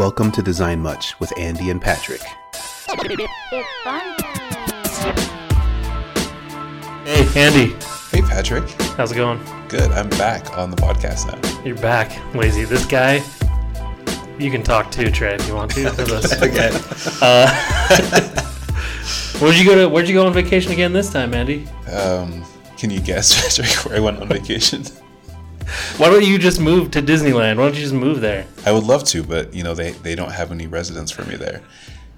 Welcome to Design Much with Andy and Patrick. It's fun time. Hey, Andy, Hey Patrick, how's it going? good. I'm back on the podcast now. You're back, lazy. This guy, you can talk too, Trey, if you want to. For this. Okay. Where'd you go to? Where'd you go on vacation again this time, Andy? Um, can you guess, Patrick, where I went on vacation? Why don't you just move to Disneyland? Why don't you just move there? I would love to, but you know they, they don't have any residence for me there.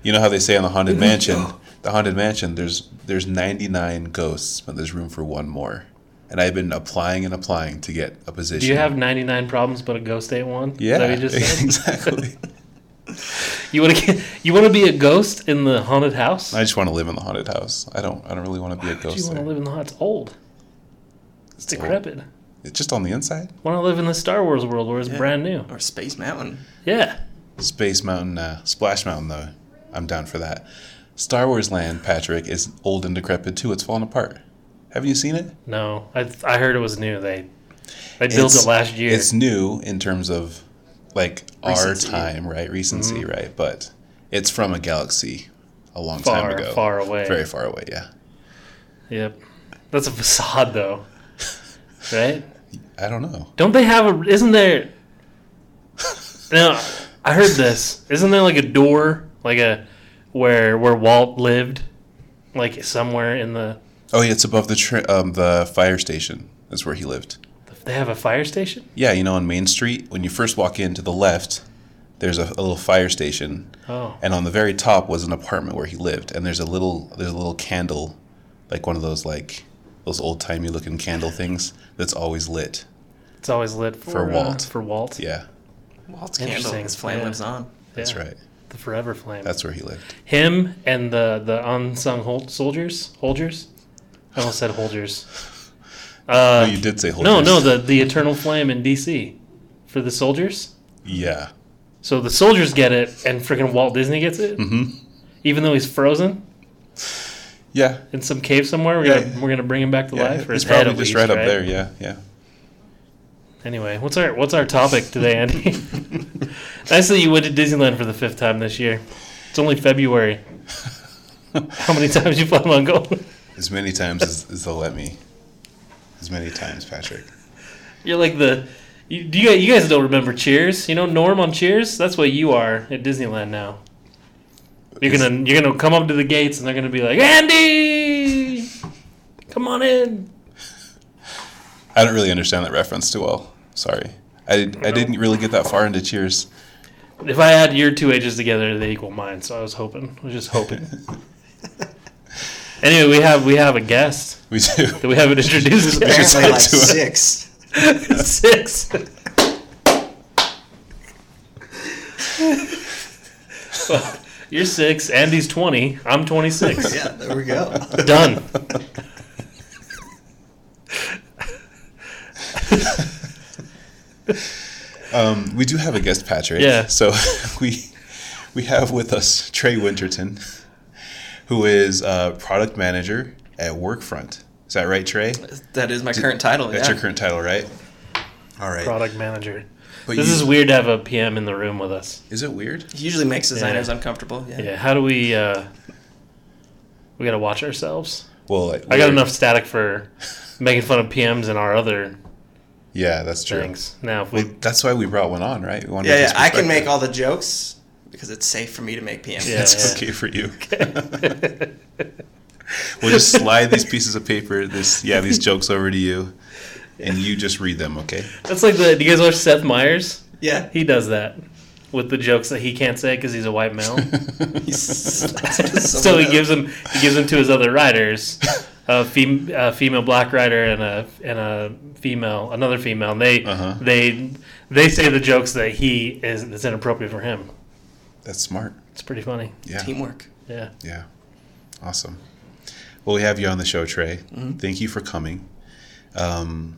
You know how they say on the haunted mansion, the haunted mansion, there's there's 99 ghosts, but there's room for one more. And I've been applying and applying to get a position. Do you have 99 problems but a ghost ain't one? Yeah, that what you just said? exactly. You want to you want to be a ghost in the haunted house? I just want to live in the haunted house. I don't I don't really want to be a Why you ghost want to live in the haunted? It's old. It's old. decrepit. It's just on the inside. Want to live in the Star Wars world where it's Yeah. brand new? Or Space Mountain. Yeah. Space Mountain, uh, Splash Mountain, though. I'm down for that. Star Wars Land, Patrick, is old and decrepit too. It's falling apart. Have you seen it? No, I I heard it was new. They they built It's- it last year. It's new in terms of like Recency. our time, right? Recency, right? But it's from a galaxy a long Mm-hmm. far time ago. far away. Very far away, yeah. Yep. That's a facade, though. Right? I don't know. Don't they have a? Isn't there? No, I heard this. Isn't there like a door, like a where where Walt lived, like somewhere in the? Oh, yeah, it's above the tri- um, the fire station. That's where he lived. They have a fire station. Yeah, you know, on Main Street, when you first walk in to the left, there's a, a little fire station. Oh, and on the very top was an apartment where he lived and there's a little there's a little candle like one of those like those old timey looking candle things that's always lit it's always lit for, For uh, Walt. for Walt. yeah Walt's candle. Interesting. His flame Yeah. lives on. that's Yeah, right The forever flame. that's where he lived Him and the the unsung hol- soldiers, Holders. I almost said Holders. Uh, oh you did say Holders. no, no, the the eternal flame in DC for the soldiers. yeah So the soldiers get it, and freaking Walt Disney gets it, mm-hmm even though he's frozen yeah in some cave somewhere. We're Yeah. gonna we're gonna bring him back to yeah life. Or head probably just least, right up there yeah yeah Anyway, what's our what's our topic today, Andy? nice that you went to Disneyland for the fifth time this year. It's only February. How many times you plan on going? as many times as, as they'll let me as many times patrick You're like the. You, do you, guys- you guys don't remember Cheers? You know Norm on Cheers? That's what you are at Disneyland now. You're gonna you're gonna come up to the gates and they're gonna be like Andy, come on in. i don't really understand that reference too well sorry i, I didn't really get that far into cheers If I add your two ages together, they equal mine. So I was hoping. I was just hoping. anyway, we have we have a guest we do that we haven't introduced yet. Because Apparently like do six. Six. Well, you're six. Andy's twenty. I'm twenty six. Yeah, there we go. Done. Um, we do have a guest, Patrick. Yeah. So we we have with us Trey Winterton, who is a product manager at Workfront. Is that right, Trey? That is my current title. That's yeah. your current title, right? All right. Product manager. But This you- is weird to have a PM in the room with us. Is it weird? He usually makes designers Yeah. uncomfortable. Yeah. Yeah. How do we? uh We gotta watch ourselves. Well, like, I got enough static for making fun of PMs and our other Yeah, that's true. things. Now, if we Well, that's why we brought one on, right? We wanted Yeah, yeah. I can make all the jokes because it's safe for me to make PMs. Yeah. That's okay for you. we'll just slide these pieces of paper, this yeah, these jokes over to you, and you just read them, okay? That's like the. Do you guys watch Seth Meyers? Yeah. He does that with the jokes that he can't say because he's a white male. He slaps into so he gives them he gives them to his other writers, a, fem- a female black writer and a and a female another female. And they Uh-huh. they they say the jokes that he is that's inappropriate for him. That's smart. It's pretty funny. Yeah. teamwork. Yeah. Yeah. Awesome. Well, we have you on the show, Trey. Mm-hmm. Thank you for coming. Um,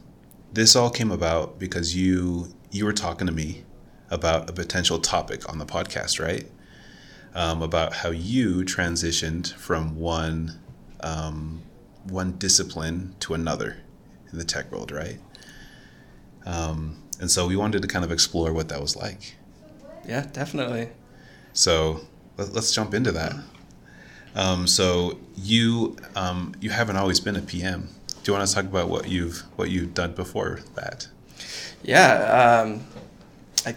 this all came about because you you were talking to me about a potential topic on the podcast, right? Um, about how you transitioned from one um, one discipline to another in the tech world, right? Um, and so we wanted to kind of explore what that was like. Yeah, definitely. So let, us jump into that. Um, so you um, you haven't always been a PM. Do you want to talk about what you've what you've done before that? Yeah, um, I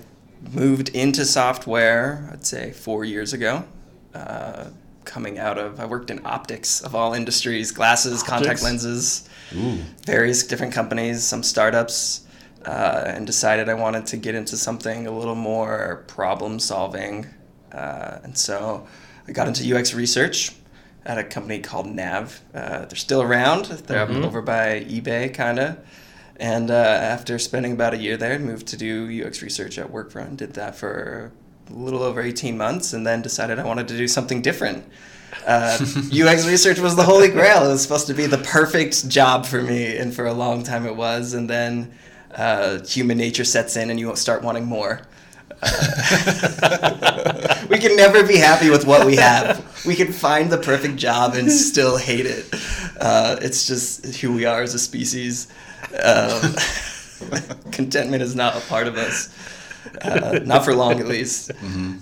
moved into software. I'd say four years ago. Uh, coming out of, I worked in optics of all industries, glasses, contact lenses, Ooh, various different companies, some startups, uh, and decided I wanted to get into something a little more problem solving. Uh, and so I got into UX research at a company called Nav. Uh, they're still around. They're up over by eBay, kind of. And uh, after spending about a year there, moved to do UX research at Workfront. Did that for a little over 18 months and then decided I wanted to do something different. Uh, UX research was the holy grail. It was supposed to be the perfect job for me, and for a long time it was. And then uh, human nature sets in, and you start wanting more. We can never be happy with what we have. We can find the perfect job and still hate it. Uh, it's just who we are as a species. Um, contentment is not a part of us. Uh, not for long, at least.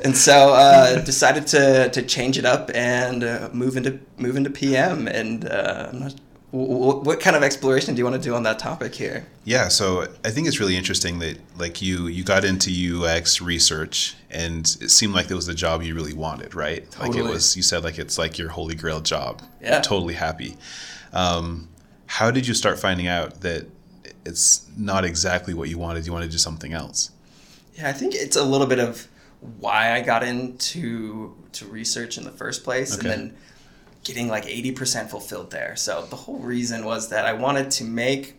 And so uh, decided to, to change it up and uh, move into move into PM. And uh, I'm not, what kind of exploration do you want to do on that topic here? yeah. So I think it's really interesting that like you you got into UX research and it seemed like it was the job you really wanted, right? Totally. Like it was. You said like it's like your holy grail job. Yeah. Totally happy. Um, how did you start finding out that it's not exactly what you wanted? You wanted to do something else. Yeah, I think it's a little bit of why I got into to research in the first place, Okay. and then getting like eighty percent fulfilled there. So the whole reason was that I wanted to make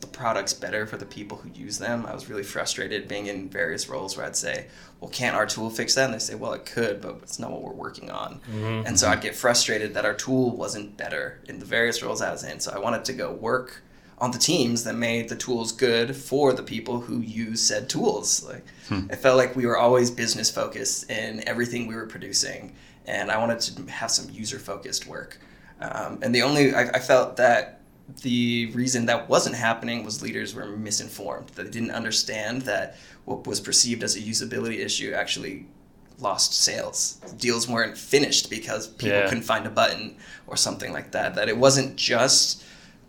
the products better for the people who use them. I was really frustrated being in various roles where I'd say, "Well, can't our tool fix that?" And they say, "Well, it could, but it's not what we're working on." Mm-hmm. And so I'd get frustrated that our tool wasn't better in the various roles I was in. So I wanted to go work on the teams that made the tools good for the people who use said tools. Like hmm. it felt like we were always business focused in everything we were producing, and I wanted to have some user focused work. Um, and the only I, I felt that the reason that wasn't happening was leaders were misinformed. That they didn't understand that what was perceived as a usability issue actually lost sales. Deals weren't finished because people Yeah. couldn't find a button or something like that. That it wasn't just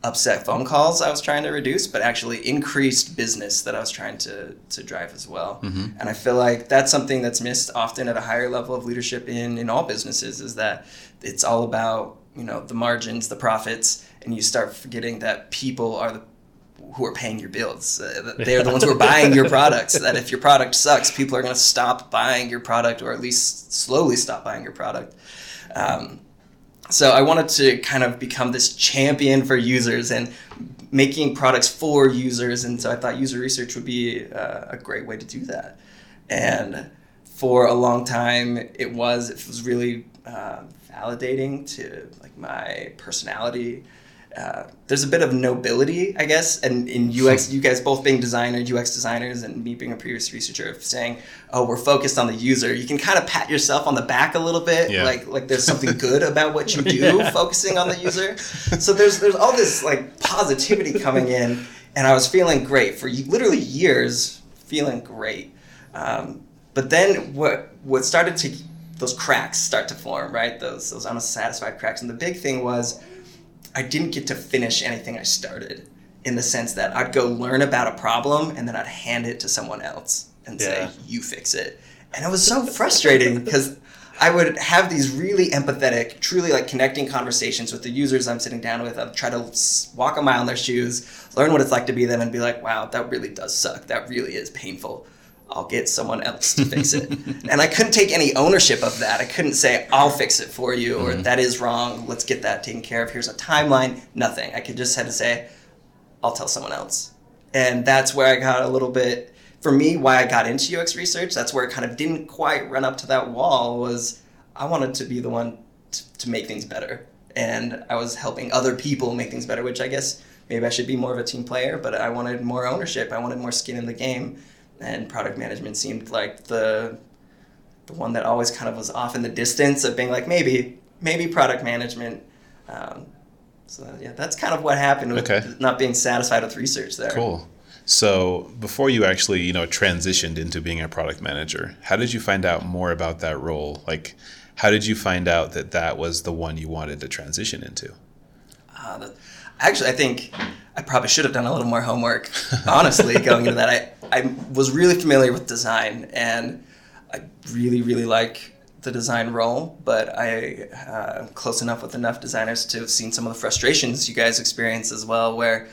upset phone calls I was trying to reduce, but actually increased business that I was trying to, to drive as well. And I feel like that's something that's missed often at a higher level of leadership in, in all businesses is that it's all about, you know, the margins, the profits, and you start forgetting that people are the who are paying your bills. Uh, they're the ones who are buying your products. That if your product sucks, people are going to stop buying your product, or at least slowly stop buying your product. Um, so I wanted to kind of become this champion for users and making products for users, and so I thought user research would be uh, a great way to do that. And for a long time, it was it was really uh, validating to like my personality. Uh, there's a bit of nobility, I guess, and in UX, you guys both being designers, UX designers, and me being a previous researcher, of saying, "Oh, we're focused on the user." You can kind of pat yourself on the back a little bit, Yeah. like like there's something good about what you do, focusing on the user. So there's there's all this like positivity coming in, and I was feeling great for literally years, feeling great. Um, but then what what started to those cracks start to form, right? Those those unsatisfied cracks, and the big thing was I didn't get to finish anything I started in the sense that I'd go learn about a problem and then I'd hand it to someone else and say, you fix it. And it was so frustrating because I would have these really empathetic, truly like connecting conversations with the users I'm sitting down with. I'd try to walk a mile in their shoes, learn what it's like to be them, and be like, wow, that really does suck. That really is painful. I'll get someone else to fix it. and I couldn't take any ownership of that. I couldn't say, I'll fix it for you, or mm-hmm. that is wrong. Let's get that taken care of. Here's a timeline. Nothing. I could just had to say, I'll tell someone else. And that's where I got a little bit, for me, why I got into UX research. That's where it kind of didn't quite run up to that wall was I wanted to be the one to, to make things better. And I was helping other people make things better, which I guess maybe I should be more of a team player, but I wanted more ownership. I wanted more skin in the game. And product management seemed like the the one that always kind of was off in the distance of being like maybe maybe product management. Um, so yeah, that's kind of what happened with Okay. not being satisfied with research there. Cool. So before you actually, you know, transitioned into being a product manager, how did you find out more about that role? Like, how did you find out that that was the one you wanted to transition into? Uh, actually, I think I probably should have done a little more homework. Honestly, going into that, I I was really familiar with design, and I really really like the design role. But I uh, am close enough with enough designers to have seen some of the frustrations you guys experience as well, where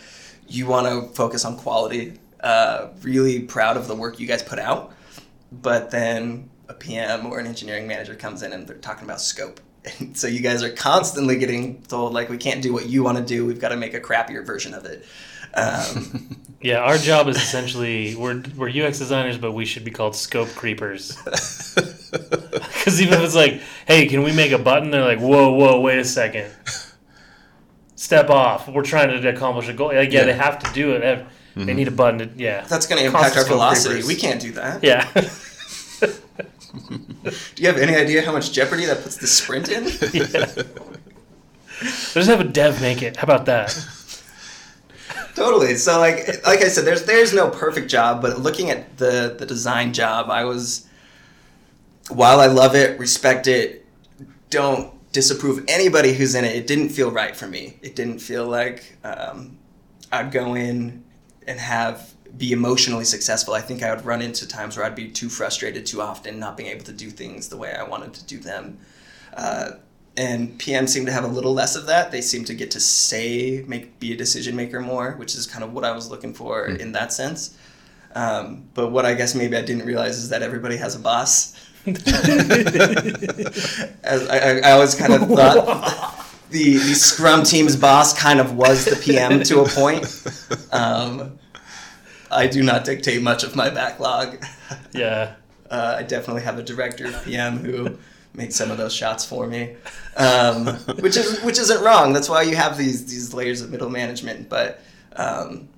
you want to focus on quality. Uh, really proud of the work you guys put out, but then a PM or an engineering manager comes in and they're talking about scope. And so you guys are constantly getting told like we can't do what you want to do. We've got to make a crappier version of it. Um, Yeah, our job is essentially we're we're UX designers, but we should be called scope creepers. Because even if it's like, hey, can we make a button? They're like, whoa, whoa, wait a second, step off. We're trying to accomplish a goal. Like, yeah, Yeah. they have to do it. They, have- they need a button. To, yeah, that's going to impact our velocity. creepers. We can't do that. Yeah, Do you have any idea how much jeopardy that puts the sprint in? just have a dev make it. How about that? totally. So like like I said, there's there's no perfect job, but looking at the the design job, I was while I love it, respect it, don't disapprove anybody who's in it. It didn't feel right for me. It didn't feel like um, I'd go in and have be emotionally successful. I think I would run into times where I'd be too frustrated too often, not being able to do things the way I wanted to do them. Uh, and PM seem to have a little less of that. They seem to get to say, make, be a decision maker more, which is kind of what I was looking for in that sense. Um, but what I guess maybe I didn't realize is that everybody has a boss. As I, I, I always kind of thought the, the Scrum team's boss kind of was the PM to a point. Um, I do not dictate much of my backlog. Yeah, Uh, I definitely have a director of PM who makes some of those shots for me, um, which is which isn't wrong. That's why you have these these layers of middle management. But um,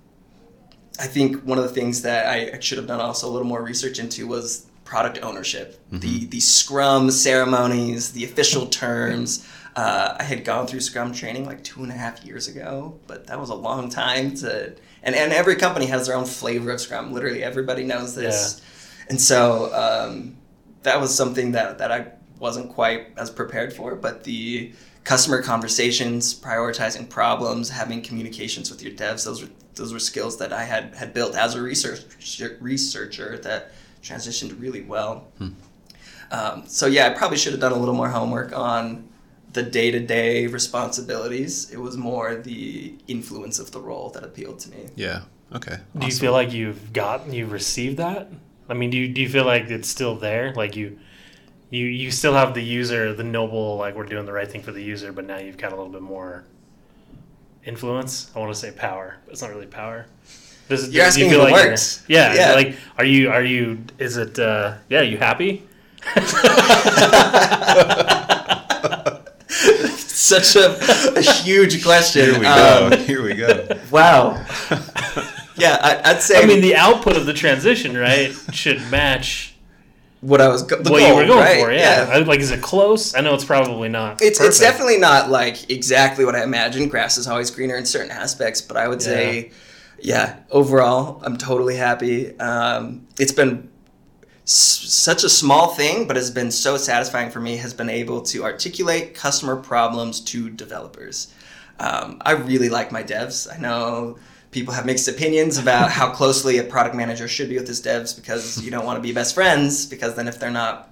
I think one of the things that I should have done also a little more research into was product ownership, the the Scrum ceremonies, the official terms. Uh, I had gone through Scrum training like two and a half years ago, but that was a long time to. And, and every company has their own flavor of Scrum. Literally, everybody knows this. And so um, that was something that, that I wasn't quite as prepared for. But the customer conversations, prioritizing problems, having communications with your devs, those were those were skills that I had had built as a research researcher that transitioned really well. Um, so yeah, I probably should have done a little more homework on the day to day responsibilities. It was more the influence of the role that appealed to me. Yeah. Okay. Do you feel like you've got you've received that? I mean, do you do you feel like it's still there? Like you you you still have the user, the noble like we're doing the right thing for the user, but now you've got a little bit more influence. I want to say power, but it's not really power. Does it, You're do asking you feel if it like works. Yeah, Yeah. Like, are you are you? Is it? uh Yeah, you happy? Such a, a huge question. Here we Um, go. Here we go. Wow. yeah, I, I'd say I mean, the output of the transition, right, should match what I was go- the what goal, you were going right? for. Yeah. I- Like, is it close? I know it's probably not. It's, it's definitely not like exactly what I imagined. Grass is always greener in certain aspects, but I would say, yeah, overall, I'm totally happy. Um, it's been s- such a small thing, but has been so satisfying for me. Has been able to articulate customer problems to developers. Um, I really like my devs. I know people have mixed opinions about how closely a product manager should be with his devs because you don't want to be best friends because then if they're not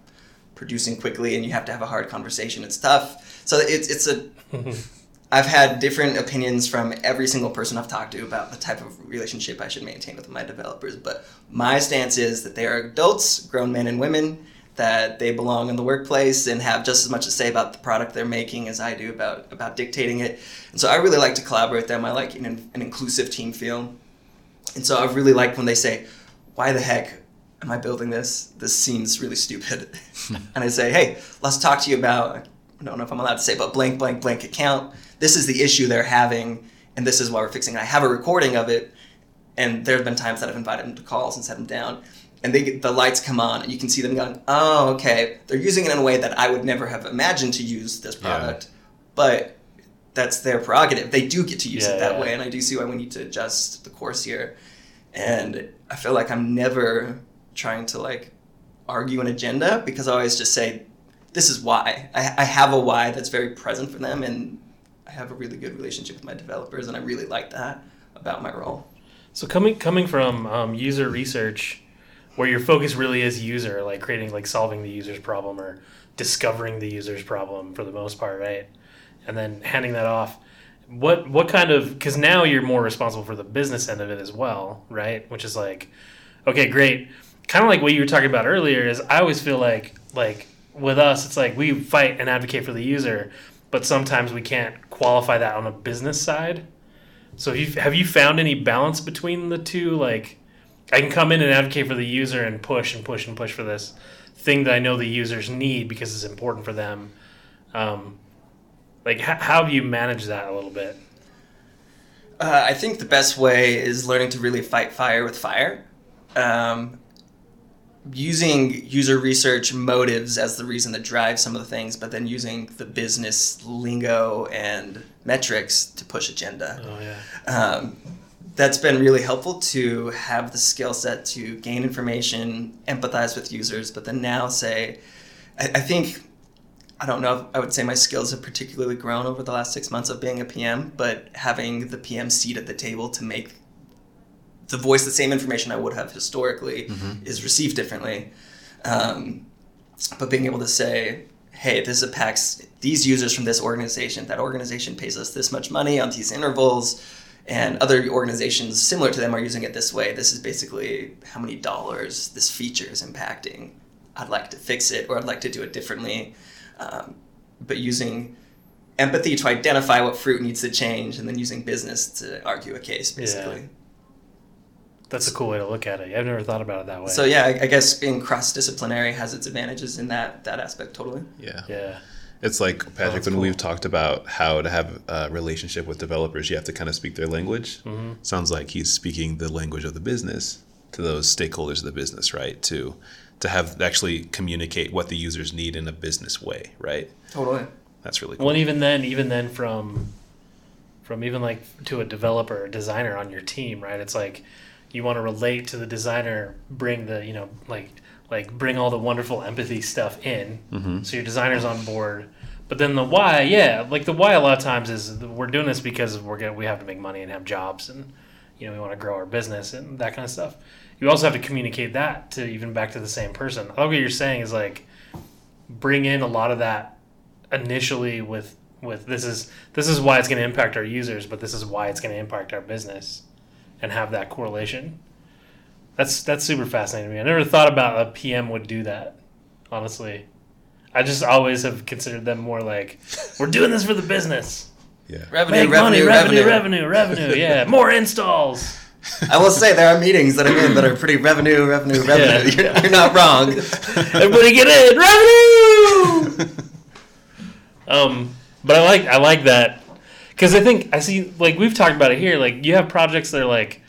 producing quickly and you have to have a hard conversation it's tough so it's it's a i've had different opinions from every single person i've talked to about the type of relationship i should maintain with my developers but my stance is that they are adults grown men and women that they belong in the workplace and have just as much to say about the product they're making as i do about about dictating it and so i really like to collaborate with them i like an, an inclusive team feel and so i really like when they say why the heck am I building this? This seems really stupid. and I say, hey, let's talk to you about, I don't know if I'm allowed to say, but blank, blank, blank account. This is the issue they're having, and this is why we're fixing it. I have a recording of it, and there have been times that I've invited them to calls and set them down. And they get, the lights come on, and you can see them going, oh, okay. They're using it in a way that I would never have imagined to use this Yeah. product. But that's their prerogative. They do get to use Yeah, it that yeah. way, and I do see why we need to adjust the course here and I feel like I'm never trying to like argue an agenda because I always just say, "This is why." I, I have a why that's very present for them, and I have a really good relationship with my developers, and I really like that about my role. So coming coming from um, user research, where your focus really is user, like creating like solving the user's problem or discovering the user's problem for the most part, right? And then handing that off. What what kind of because now you're more responsible for the business end of it as well, right? Which is like, okay, great. Kind of like what you were talking about earlier is I always feel like like with us, it's like we fight and advocate for the user, but sometimes we can't qualify that on a business side. So have you, have you found any balance between the two? Like, I can come in and advocate for the user and push and push and push for this thing that I know the users need because it's important for them. Um, like, h- how have you managed that a little bit? Uh, I think the best way is learning to really fight fire with fire. Um, using user research motives as the reason that drives some of the things, but then using the business lingo and metrics to push agenda. Oh yeah, Um, that's been really helpful to have the skill set to gain information, empathize with users, but then now say, I, I think, I don't know if I would say my skills have particularly grown over the last six months of being a PM, but having the PM seat at the table to make the voice the same information I would have historically is received differently. Um, but being able to say, hey, this impacts these users from this organization. That organization pays us this much money on these intervals, and other organizations similar to them are using it this way. This is basically how many dollars this feature is impacting. I'd like to fix it, or I'd like to do it differently. Um, but using empathy to identify what fruit needs to change, and then using business to argue a case, basically. That's a cool way to look at it. I've never thought about it that way. So yeah, I, I guess being cross-disciplinary has its advantages in that that aspect. Totally. Yeah. yeah, It's like Patrick that's when cool. we've talked about how to have a relationship with developers, you have to kind of speak their language. Mm-hmm. Sounds like he's speaking the language of the business to those stakeholders of the business, right? To to have actually communicate what the users need in a business way, right? Totally. That's really cool. Well, and even then, even then, from from even like to a developer or designer on your team, right? It's like you want to relate to the designer, bring the you know like like bring all the wonderful empathy stuff in, mm-hmm. so your designer's on board. But then the why, yeah, like the why a lot of times is we're doing this because we're gonna, we have to make money and have jobs and you know we want to grow our business and that kind of stuff. You also have to communicate that to even back to the same person. I think what you're saying is like bring in a lot of that initially with with this is this is why it's going to impact our users, but this is why it's going to impact our business, and have that correlation. That's that's super fascinating to me. I never thought about a PM would do that. Honestly, I just always have considered them more like we're doing this for the business. yeah. Revenue, Make money, revenue, revenue, revenue. Yeah, more installs. I will say there are meetings that I'm in that are pretty revenue, revenue, revenue. Yeah. You're, you're not wrong. Everybody get in revenue. um, but I like I like that because I think I see like we've talked about it here. Like you have projects that are like,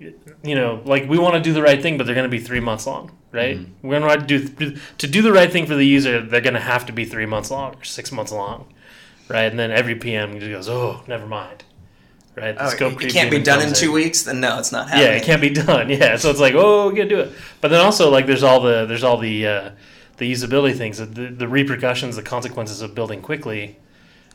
you know, like we want to do the right thing, but they're going to be three months long, right? We're going to do to do the right thing for the user. They're going to have to be three months long or six months long, right? And then every PM just goes, oh, never mind, right? The Oh, scope it can't be done in comes two weeks. Then no, it's not happening. yeah, it can't be done. Yeah, so it's like, oh, we gotta do it. But then also, like, there's all the there's all the uh, the usability things, the, the repercussions, the consequences of building quickly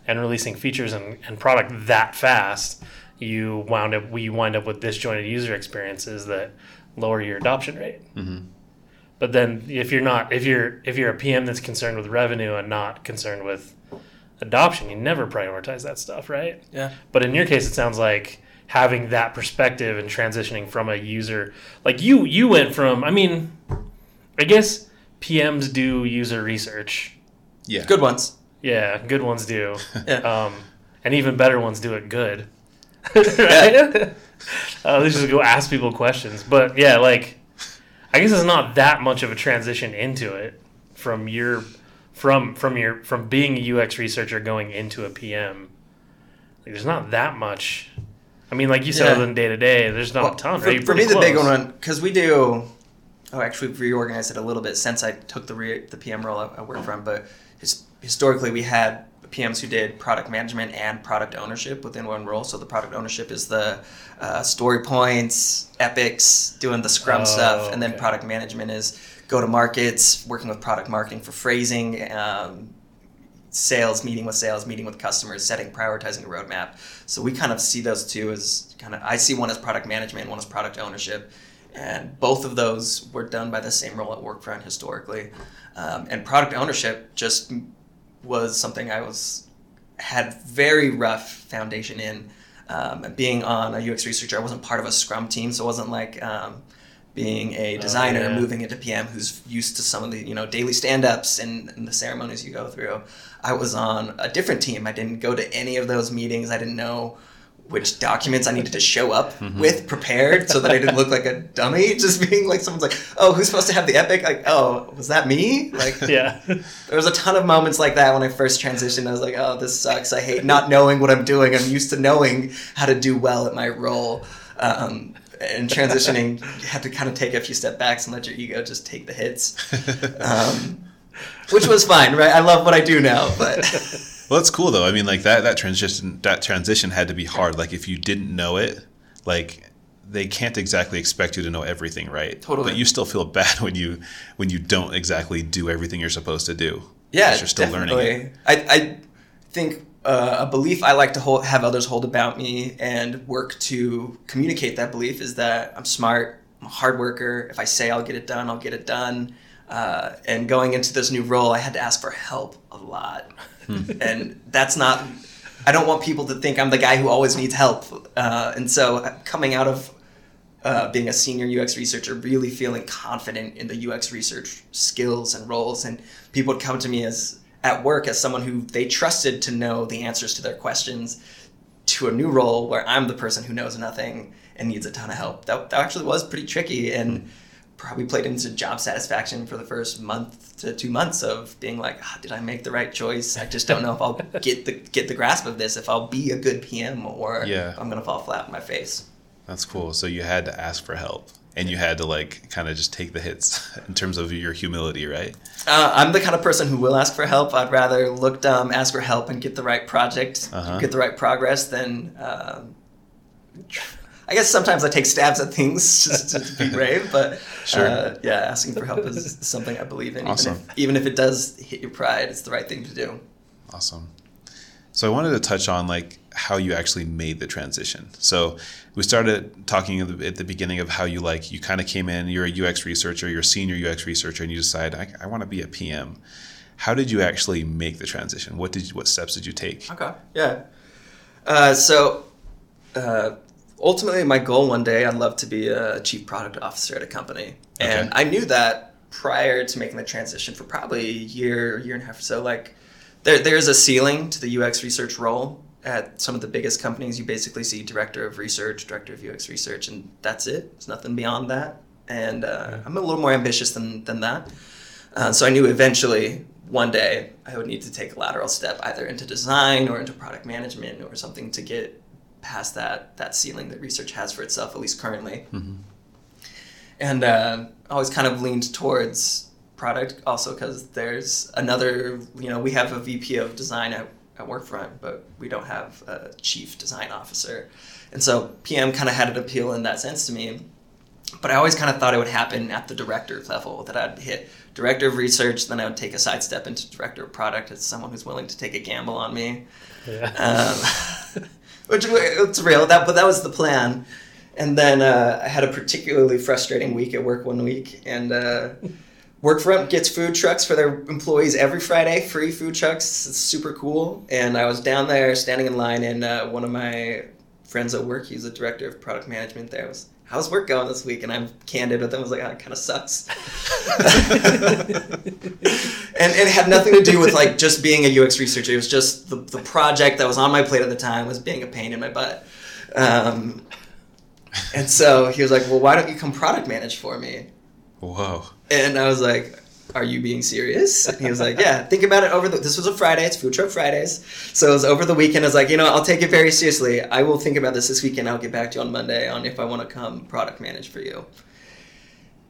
and releasing features and, and product that fast. You wound up we wind up with disjointed user experiences that lower your adoption rate. Mm-hmm. But then if you're not if you're if you're a PM that's concerned with revenue and not concerned with adoption, you never prioritize that stuff, right? Yeah. But in your case, it sounds like having that perspective and transitioning from a user, like you, you went from. I mean, I guess PMs do user research. Yeah. Good ones. Yeah, good ones do, Yeah. um, and even better ones do it good. right? uh, they just go ask people questions. But yeah, like I guess it's not that much of a transition into it from your from from your from being a UX researcher going into a PM. Like, there's not that much. I mean, like you said, Yeah. other than day to day, there's not Well, a ton. for, right? For me, pretty the big close. one, because we do. Oh, actually, we've reorganized it a little bit since I took the re, the PM role I, I work from. But his, historically, we had PMs who did product management and product ownership within one role. So the product ownership is the uh, story points, epics, doing the Scrum Oh, stuff, and then okay. product management is go to markets, working with product marketing for phrasing. Um, sales meeting with sales meeting with customers setting prioritizing a roadmap so we kind of see those two as kind of i see one as product management one as product ownership and both of those were done by the same role at workfront historically um, and product ownership just was something i was had very rough foundation in um, being on a ux researcher i wasn't part of a scrum team so it wasn't like um, being a designer yeah. moving into pm who's used to some of the you know daily stand-ups and, and the ceremonies you go through. I was on a different team. I didn't go to any of those meetings. I didn't know which documents I needed to show up with prepared so that I didn't look like a dummy. Just being like, someone's like, oh, who's supposed to have the epic? Like, oh, was that me? Like, Yeah. there was a ton of moments like that when I first transitioned. I was like, oh, this sucks. I hate not knowing what I'm doing. I'm used to knowing how to do well at my role. Um, and transitioning, you had to kind of take a few step backs and let your ego just take the hits, um, which was fine, right? I love what I do now, but Well, that's cool though. I mean, like that that transition that transition had to be hard. Like if you didn't know it, like they can't exactly expect you to know everything, right? Totally. But you still feel bad when you when you don't exactly do everything you're supposed to do. yeah, you're still learning it. I, I think uh, a belief I like to hold, have others hold about me and work to communicate that belief is that I'm smart, I'm a hard worker. If I say I'll get it done, I'll get it done. Uh, and going into this new role, I had to ask for help a lot, and that's not. I don't want people to think I'm the guy who always needs help. Uh, and so, uh, coming out of uh, being a senior UX researcher, really feeling confident in the UX research skills and roles, and people would come to me as at work as someone who they trusted to know the answers to their questions, to a new role where I'm the person who knows nothing and needs a ton of help. That, that actually was pretty tricky and probably played into job satisfaction for the first month to two months of being like, ah, did I make the right choice? I just don't know if I'll get the get the grasp of this, if I'll be a good PM or Yeah. I'm gonna fall flat on my face. That's cool. So you had to ask for help, and you had to like kind of just take the hits in terms of your humility, right? Uh, I'm the kind of person who will ask for help. I'd rather look dumb, ask for help, and get the right project, Uh-huh. get the right progress than. um I guess sometimes I take stabs at things just to be brave, but Sure. uh, yeah, asking for help is something I believe in. Awesome. Even, if, even if it does hit your pride, it's the right thing to do. Awesome. So I wanted to touch on like how you actually made the transition. So we started talking at the, at the beginning of how you like you kind of came in. You're a UX researcher. You're a senior UX researcher, and you decide I, I want to be a PM. How did you actually make the transition? What did you, what steps did you take? Okay. Yeah. Uh, so uh, ultimately, my goal one day, I'd love to be a chief product officer at a company, and Okay. I knew that prior to making the transition for probably a year, year and a half or so. Like, there, there's a ceiling to the UX research role. At some of the biggest companies, you basically see director of research, director of UX research, and that's it. There's nothing beyond that. And uh, I'm a little more ambitious than, than that. Uh, so I knew eventually one day I would need to take a lateral step either into design or into product management or something to get past that that ceiling that research has for itself, at least currently. And uh, always kind of leaned towards product also because there's another, you know, we have a VP of design at, at Workfront, but we don't have a chief design officer. And so PM kind of had an appeal in that sense to me but I always kind of thought it would happen at the director level that I'd hit director of research, then I would take a sidestep into director of product as someone who's willing to take a gamble on me, Yeah. um, which it's real. That but that was the plan. And then uh, I had a particularly frustrating week at work one week, and uh, Workfront gets food trucks for their employees every Friday, free food trucks. It's super cool. And I was down there standing in line, and uh, one of my friends at work, he's a director of product management there, was, how's work going this week? And I'm candid with him. I was like, oh, it kind of sucks. and, and it had nothing to do with like just being a UX researcher. It was just the, the project that was on my plate at the time was being a pain in my butt. Um, and so he was like, well, why don't you come product manage for me? Whoa. And I was like, "Are you being serious?" And he was like, "Yeah, think about it over the. This was a Friday. It's food truck Fridays, so it was over the weekend. I was like, you know, I'll take it very seriously. I will think about this this weekend. I'll get back to you on Monday on if I want to come product manage for you."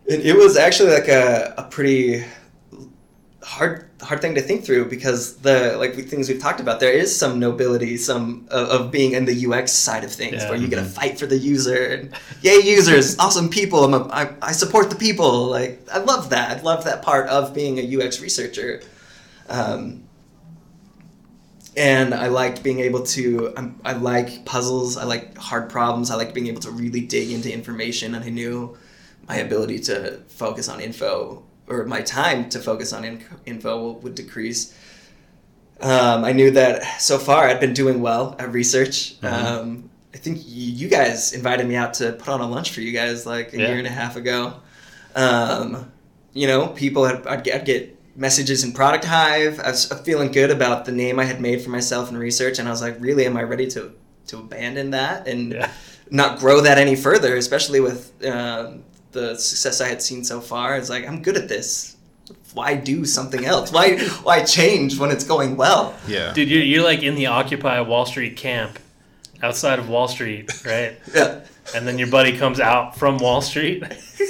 And it was actually like a, a pretty hard hard thing to think through because the like the things we've talked about there is some nobility some of, of being in the UX side of things Yeah. where you get to fight for the user and yay users awesome people I'm a, I, I support the people like I love that I love that part of being a UX researcher um, and I like being able to I'm, I like puzzles I like hard problems I like being able to really dig into information and I knew my ability to focus on info or my time to focus on in- info would decrease. Um, I knew that so far I'd been doing well at research. Um, I think you guys invited me out to put on a lunch for you guys like a Yeah. year and a half ago. Um, you know, people had, I'd, get, I'd get messages in Product Hive. I was feeling good about the name I had made for myself in research, and I was like, really, am I ready to to abandon that and Yeah. not grow that any further? Especially with um, the success I had seen so far. It's like I'm good at this. Why do something else? Why why change when it's going well? Yeah. Dude, you're, you're like in the Occupy Wall Street camp outside of Wall Street, right? Yeah. and then your buddy comes out from Wall Street.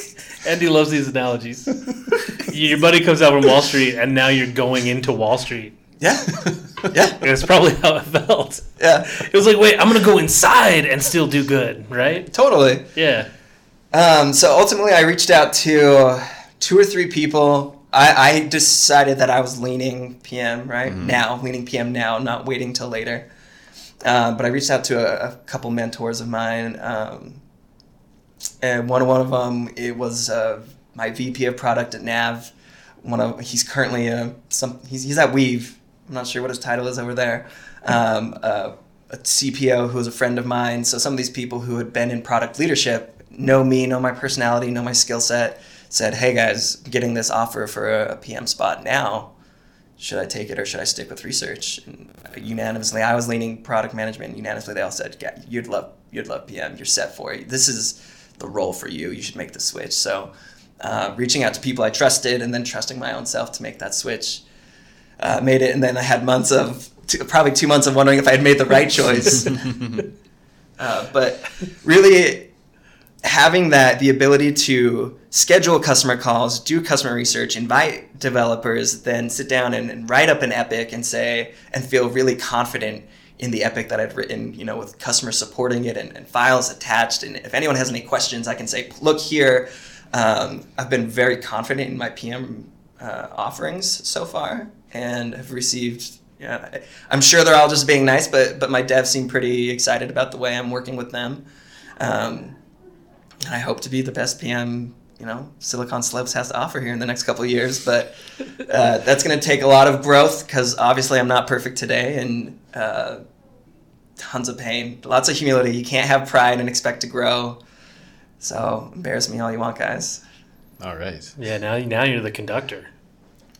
Andy loves these analogies. Your buddy comes out from Wall Street, and now you're going into Wall Street. Yeah. Yeah. That's probably how it felt. Yeah. It was like, wait, I'm gonna go inside and still do good, right? Totally. Yeah. Um, so ultimately, I reached out to two or three people. I, I decided that I was leaning PM right now, leaning PM now, not waiting till later. Uh, but I reached out to a, a couple mentors of mine, um, and one one of them it was uh, my VP of product at Nav. One of he's currently uh, some he's, he's at Weave. I'm not sure what his title is over there. Um, uh, a CPO who was a friend of mine. So some of these people who had been in product leadership know me, know my personality, know my skill set. Said, "Hey guys, getting this offer for a, PM spot now. Should I take it or should I stick with research?" And unanimously, I was leaning product management. Unanimously, they all said, "Yeah, you'd love you'd love PM. You're set for it. This is the role for you. You should make the switch." So, uh, reaching out to people I trusted and then trusting my own self to make that switch uh, made it, and then I had months of two, probably two months of wondering if I had made the right choice. uh, but really, having that the ability to schedule customer calls, do customer research, invite developers, then sit down and, and write up an epic and say and feel really confident in the epic that I'd written, you know, with customers supporting it and, and files attached. And if anyone has any questions, I can say, look here. Um, I've been very confident in my PM uh, offerings so far and have received. Yeah, I'm sure they're all just being nice, but but my devs seem pretty excited about the way I'm working with them. Um, and I hope to be the best PM you know Silicon Slopes has to offer here in the next couple of years. But uh, that's going to take a lot of growth because obviously I'm not perfect today and uh, tons of pain, lots of humility. You can't have pride and expect to grow. So embarrass me all you want, guys. All right. Yeah, now now you're the conductor,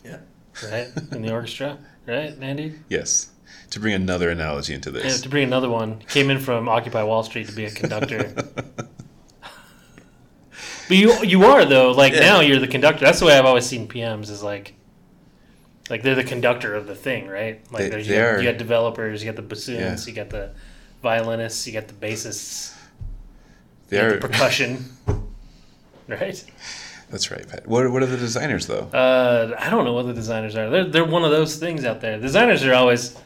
Yeah. right? In the orchestra, right, Andy? Yes. To bring another analogy into Yeah, this. to bring another one, came in from Occupy Wall Street to be a conductor. but you you are though. Like Yeah. now you're the conductor. That's the way I've always seen PMs is like like they're the conductor of the thing, right? Like They- you, got, are. you got developers, you got the bassoons, Yeah. you got the violinists, you got the bassists, you They're, got the percussion. right? that's right, Pat. What, what are the designers, though? Uh, I don't know what the designers are. They're they're one of those things out there. Designers are always.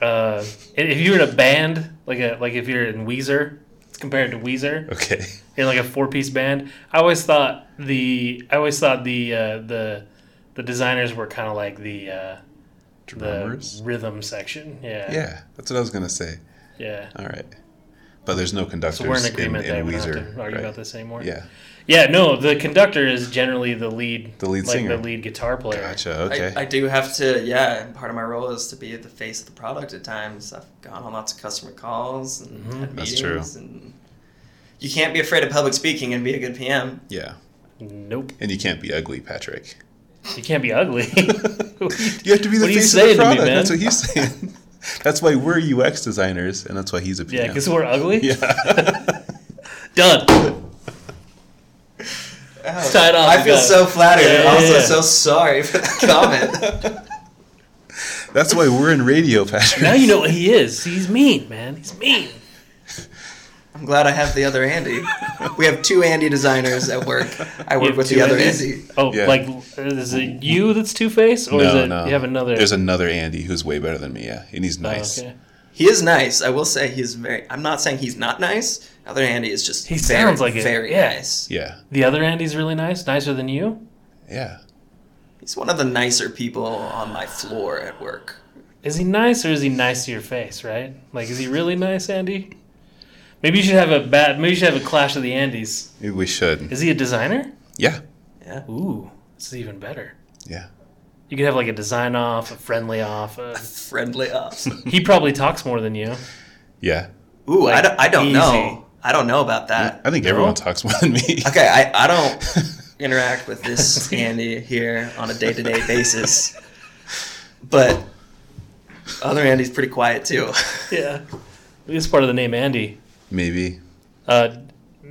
Uh, if you're in a band, like a like if you're in Weezer, compared to Weezer, Okay. in like a four piece band, I always thought the I always thought the uh, the the designers were kind of like the uh, Drummers? the rhythm section. Yeah, Yeah, that's what I was going to say. yeah. All right. But there's no conductors So we're in agreement in, in We don't Weezer. have to argue right? about this anymore. Yeah. Yeah. No, the conductor is generally the lead, The lead like singer. the lead guitar player. Gotcha. Okay. I, I do have to, yeah. and Part of my role is to be the face of the product at times. I've gone on lots of customer calls and Mhm. had That's meetings, and you can't be afraid of public speaking and be a good PM. yeah. Nope, And you can't be ugly, Patrick. you can't be ugly. You have to be the What face of the product. man? That's what he's saying. that's why we're UX designers, and that's why he's a PM. yeah, because we're ugly. yeah. Done. Oh. Tie it off, I feel got so flattered Yeah, and yeah, also so sorry for that comment. that's why we're in radio, Patrick. Now you know what he is. He's mean, man. He's mean. I'm glad I have the other Andy. We have two Andy designers at work. I work with the other Andys? Andy. Oh, Yeah. like is it you that's Two Face, or is it no. you have another? There's another Andy who's way better than me. Yeah, and he's Oh, nice. okay. He is nice. I will say he's very. I'm not saying he's not nice. Other Andy is just. He very, sounds like it, very yeah. nice. Yeah, The other Andy's really nice, nicer than you. yeah. He's one of the nicer people on my floor at work. Is he nice or is he nice to your face? Right? Like, is he really nice, Andy? Maybe you should have a bad. Maybe you should have a clash of the Andys. Maybe we should. Is he a designer? Yeah, Yeah. Ooh, this is even better. yeah. You could have like a design off, a friendly off. A... Friendly off. He probably talks more than you. Yeah. Ooh, I don't, I don't know. I don't know about that. I think No? everyone talks more than me. Okay, I, I don't interact with this Andy here on a day to day basis. But other Andy's pretty quiet too. Yeah. This is part of the name Andy. Maybe. Uh,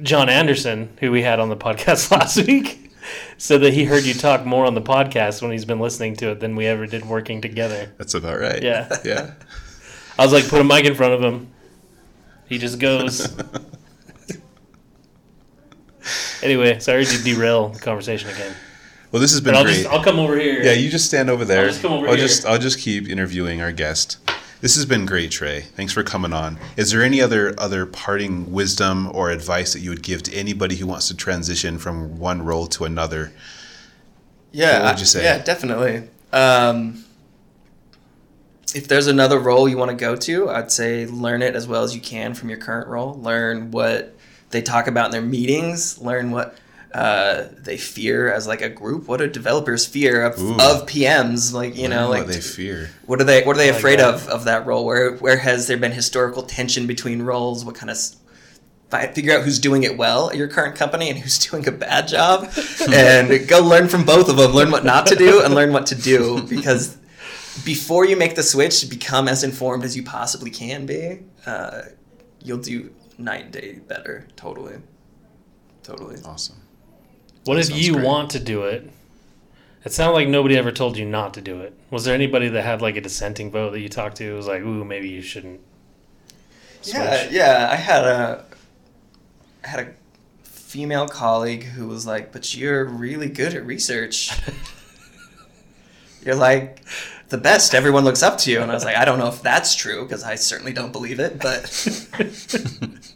John Anderson, who we had on the podcast last week, said that he heard you talk more on the podcast when he's been listening to it than we ever did working together. That's about right. Yeah. Yeah. I was like, put a mic in front of him. He just goes. anyway, sorry to derail the conversation again. Well, this has been But I'll great. just I'll come over here. Yeah, you just stand over there. I'll just come over I'll here. just I'll just keep interviewing our guest. This has been great, Trey. Thanks for coming on. Is there any other other parting wisdom or advice that you would give to anybody who wants to transition from one role to another? Yeah, What would you say? Yeah, definitely. Um, if there's another role you want to go to, I'd say learn it as well as you can from your current role. Learn what they talk about in their meetings. Learn what uh, they fear as like a group. What do developers fear of, Ooh. of PMs? Like you know, Learn like what they fear. what are they what are they I like afraid that. of of that role? Where where has there been historical tension between roles? What kind of figure out who's doing it well at your current company and who's doing a bad job, and go learn from both of them. Learn what not to do and learn what to do because before you make the switch, become as informed as you possibly can be. Uh, you'll do night and day better. Totally, totally. Awesome. What That if you great. want to do it? It sounded like nobody ever told you not to do it. Was there anybody that had like a dissenting vote that you talked to? It was like, ooh, maybe you shouldn't. Yeah, yeah. I had a I had a female colleague who was like, "But you're really good at research. you're like the best. Everyone looks up to you." And I was like, "I don't know if that's true because I certainly don't believe it, but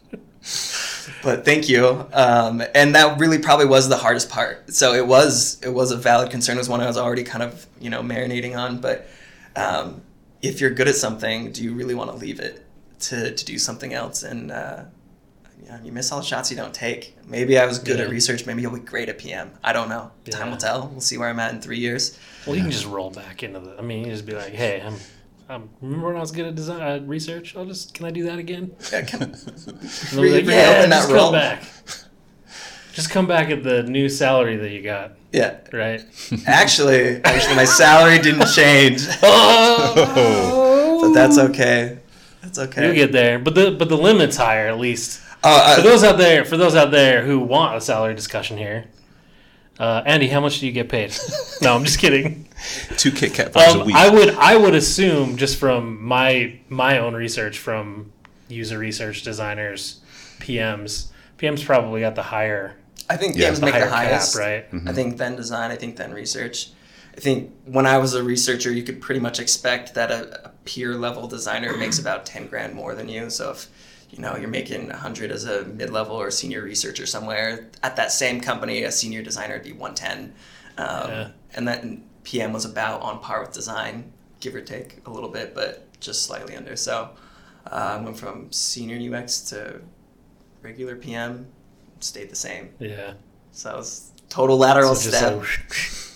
but thank you." Um, and that really probably was the hardest part. So it was it was a valid concern. It was one I was already kind of you know marinating on, but. Um, if you're good at something, do you really want to leave it to, to do something else? And uh, you, know, you miss all the shots you don't take. Maybe I was good at research. Maybe you'll be great at PM. I don't know. Time will tell. We'll see where I'm at in three years. Well, you can just roll back into the. I mean, you just be like, hey, I'm. I'm remember when I was good at design uh, research? I'll just can I do that again? Yeah, come- And like, yeah, just role." come back. Just come back at the new salary that you got, yeah. right? Actually, actually, my salary didn't change, oh, but that's okay. That's okay. You'll get there, but the but the limit's higher at least. For uh, those out there, for those out there who want a salary discussion here, uh, Andy, how much do you get paid? no, I'm just kidding. Two Kit Kat bars a Um, week. I would I would assume just from my my own research from user research designers, PMs, PMs probably got the higher I think Yeah. games the make the highest. cap, right? I think then design, I think then research. I think when I was a researcher, you could pretty much expect that a, a peer level designer makes about 10 grand more than you. So if you know you're making 100 as a mid level or senior researcher somewhere at that same company, a senior designer would be 110. Um, Yeah. And then PM was about on par with design, give or take a little bit, but just slightly under. So uh, I went from senior UX to regular PM, stayed the same. Yeah. So it's total lateral So step. like,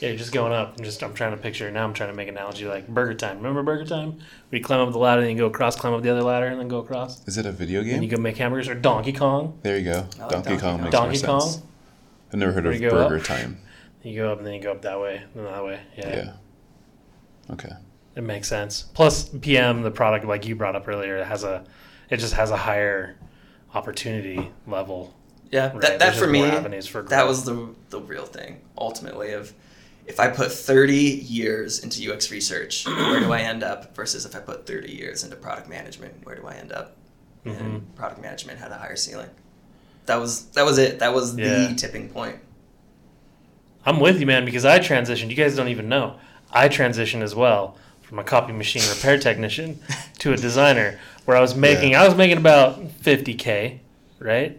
yeah, you're just going up. I'm just I'm trying to picture now. I'm trying to make an analogy like Burger Time. Remember Burger Time? Where you climb up the ladder, and you go across, climb up the other ladder, and then go across. Is it a video game? And you game? go make hamburgers or Donkey Kong. There you go. Like Donkey Donkey Kong Kong. makes Donkey more Kong. sense. I've never heard Where of Burger up? Time. You go up and then you go up that way, and that way. Yeah, Yeah. Okay. it makes sense. Plus, PM, the product like you brought up earlier, it has a, it just has a higher opportunity level. Yeah, Right, that, that there's for me, for that was the the real thing. Ultimately, of if I put 30 years into UX research, where do I end up? Versus if I put 30 years into product management, where do I end up? and mm-hmm. product management had a higher ceiling. That was that was it. That was Yeah. the tipping point. I'm with you, man, because I transitioned. You guys don't even know. I transitioned as well from a copy machine repair technician to a designer, where I was making I was making about 50k, right,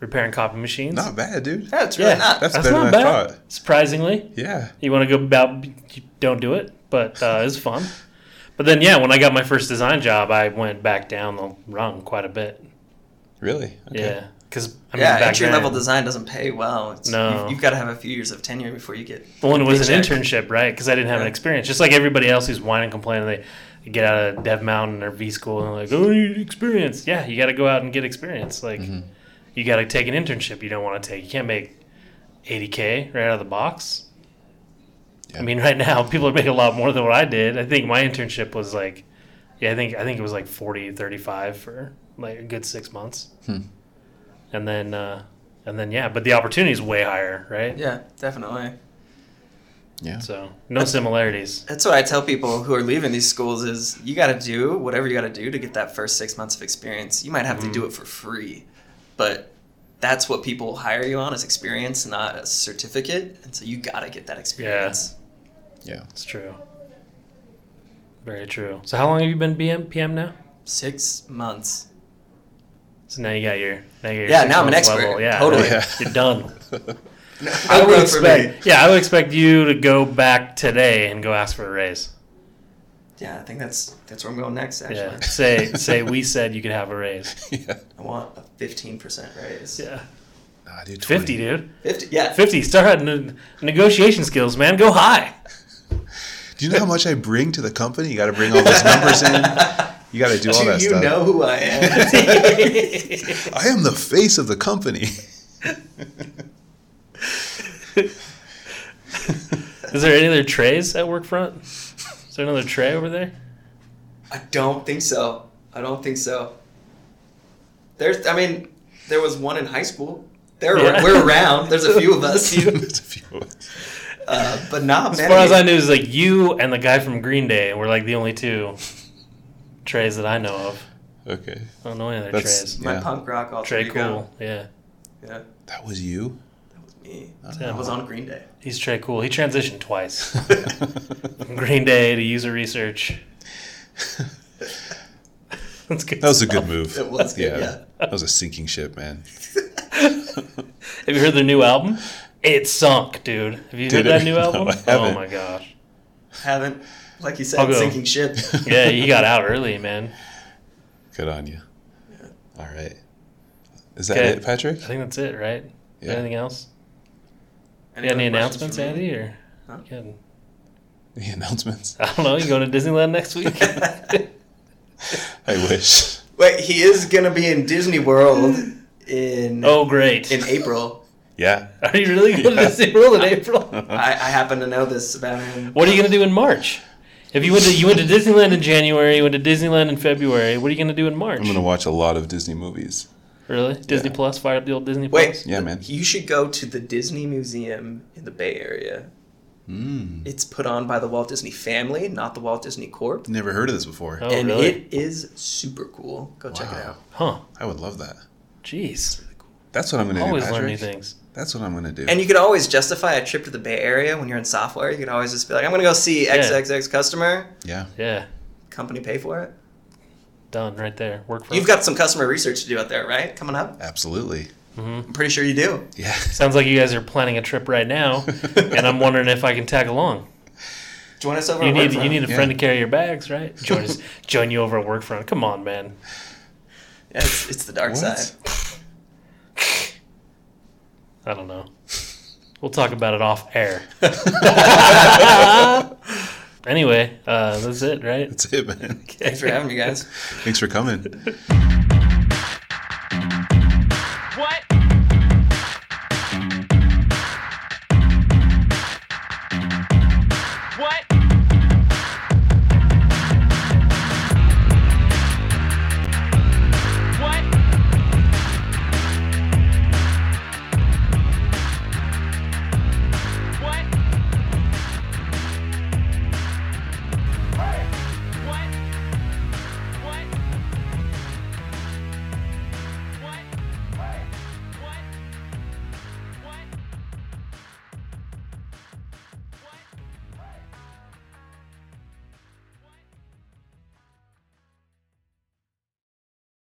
repairing copy machines. Not bad, dude. Yeah, it's really Yeah. not. That's, That's better not than bad. I thought. Surprisingly, Yeah. you want to go about you don't do it, but uh, it's fun. But then, yeah, when I got my first design job, I went back down the rung quite a bit. Really? Okay. Yeah, because I mean, yeah, back entry level design doesn't pay well. It's, No. you've, you've got to have a few years of tenure before you get. Well, and it was an internship, right? Because I didn't have an experience. Just like everybody else who's whining and complaining, they, they get out of Dev Mountain or V School and they're like, oh, you need experience. Yeah, you got to go out and get experience. Like, you got to take an internship you don't want to take. You can't make 80K right out of the box. I mean, right now, people are making a lot more than what I did. I think my internship was like, yeah, I think I think it was like 40, 35 for like a good six months. And then, uh, and then, yeah, but the opportunity is way higher, right? Yeah, definitely. Yeah. So no similarities. That's what I tell people who are leaving these schools is you got to do whatever you got to do to get that first six months of experience. You might have to do it for free, but that's what people hire you on is experience, not a certificate. And so you got to get that experience. Yeah. yeah. It's true. Very true. So how long have you been BM PM now? Six months. So now you got your now you're Yeah, now I'm an expert. Yeah, Totally. yeah. You're done. I I would would for me. expect. Yeah, I would expect you to go back today and go ask for a raise. Yeah, I think that's that's where I'm going next. Actually, Yeah. Say say we said you could have a raise. yeah. I want a 15 percent raise. Yeah. Nah, dude, 50, dude. 50. Yeah. 50. Start having ne- negotiation skills, man. Go high. Do you know how much I bring to the company? You got to bring all those numbers in. You got to do all Do that you stuff. You know who I am? I am the face of the company. Is there any other Treys at Workfront? Is there another Trey over there? I don't think so. I don't think so. There's, I mean, there was one in high school. There, Yeah. we're around. There's a few of us. There's a few of us. Uh, but nah, As man. far as I knew, it was like you and the guy from Green Day were like the only two Treys that I know of. Okay. I don't know any other That's- Treys. my punk rock alter Trey. Cool, yeah. Yeah, That was you? that was me. Yeah. I was on Green Day. He's Trey Cool. He transitioned twice. From Green Day to user research. That's good. That was a good move. It was good, yeah. That was a sinking ship, man. Have you heard their new album? It sunk, dude. Have you Did heard that it? new No, album? I oh haven't. my gosh. Haven't, like you said, sinking ship. Yeah, you got out early, man. Good on you. Yeah. All right. Is that Okay. it, Patrick? I think that's it, right? Yeah. Anything else? Any You got any announcements. Andy? Or Huh? you got- The announcements? I don't know. You going to Disneyland next week? I wish. Wait, he is gonna be in Disney World in oh, great. in April. Yeah. Are you really going to Disney World in April? I, I happen to know this about him. What are you going to do in March? If you went to you went to Disneyland in January, you went to Disneyland in February, what are you going to do in March? I'm going to watch a lot of Disney movies. Really? Disney Plus? Fire up the old Disney Plus? Wait, Plus? Yeah, man. You should go to the Disney Museum in the Bay Area. Mm. It's put on by the Walt Disney family, not the Walt Disney Corp. Never heard of this before. Oh, and really? it is super cool. Go check it out. Huh. I would love that. Jeez. That's what I'm going to do, Always learn new things. That's what I'm going to do. And you could always justify a trip to the Bay Area when you're in software. You could always just be like, I'm going to go see Yeah. XXX customer. yeah. Yeah. Company pay for it. Done right there. Work for You've got some customer research to do out there, right? Coming up? Absolutely. I'm pretty sure you do. Yeah. Sounds like you guys are planning a trip right now, and I'm wondering if I can tag along. Join us over You at need Workfront. you need a Yeah. friend to carry your bags, right? Join us, join you over at Workfront. Come on, man. Yeah, it's, it's the dark What? side. I don't know. We'll talk about it off air. anyway, uh, that's it, right? That's it, man. Thanks for having me, guys. Thanks for coming. What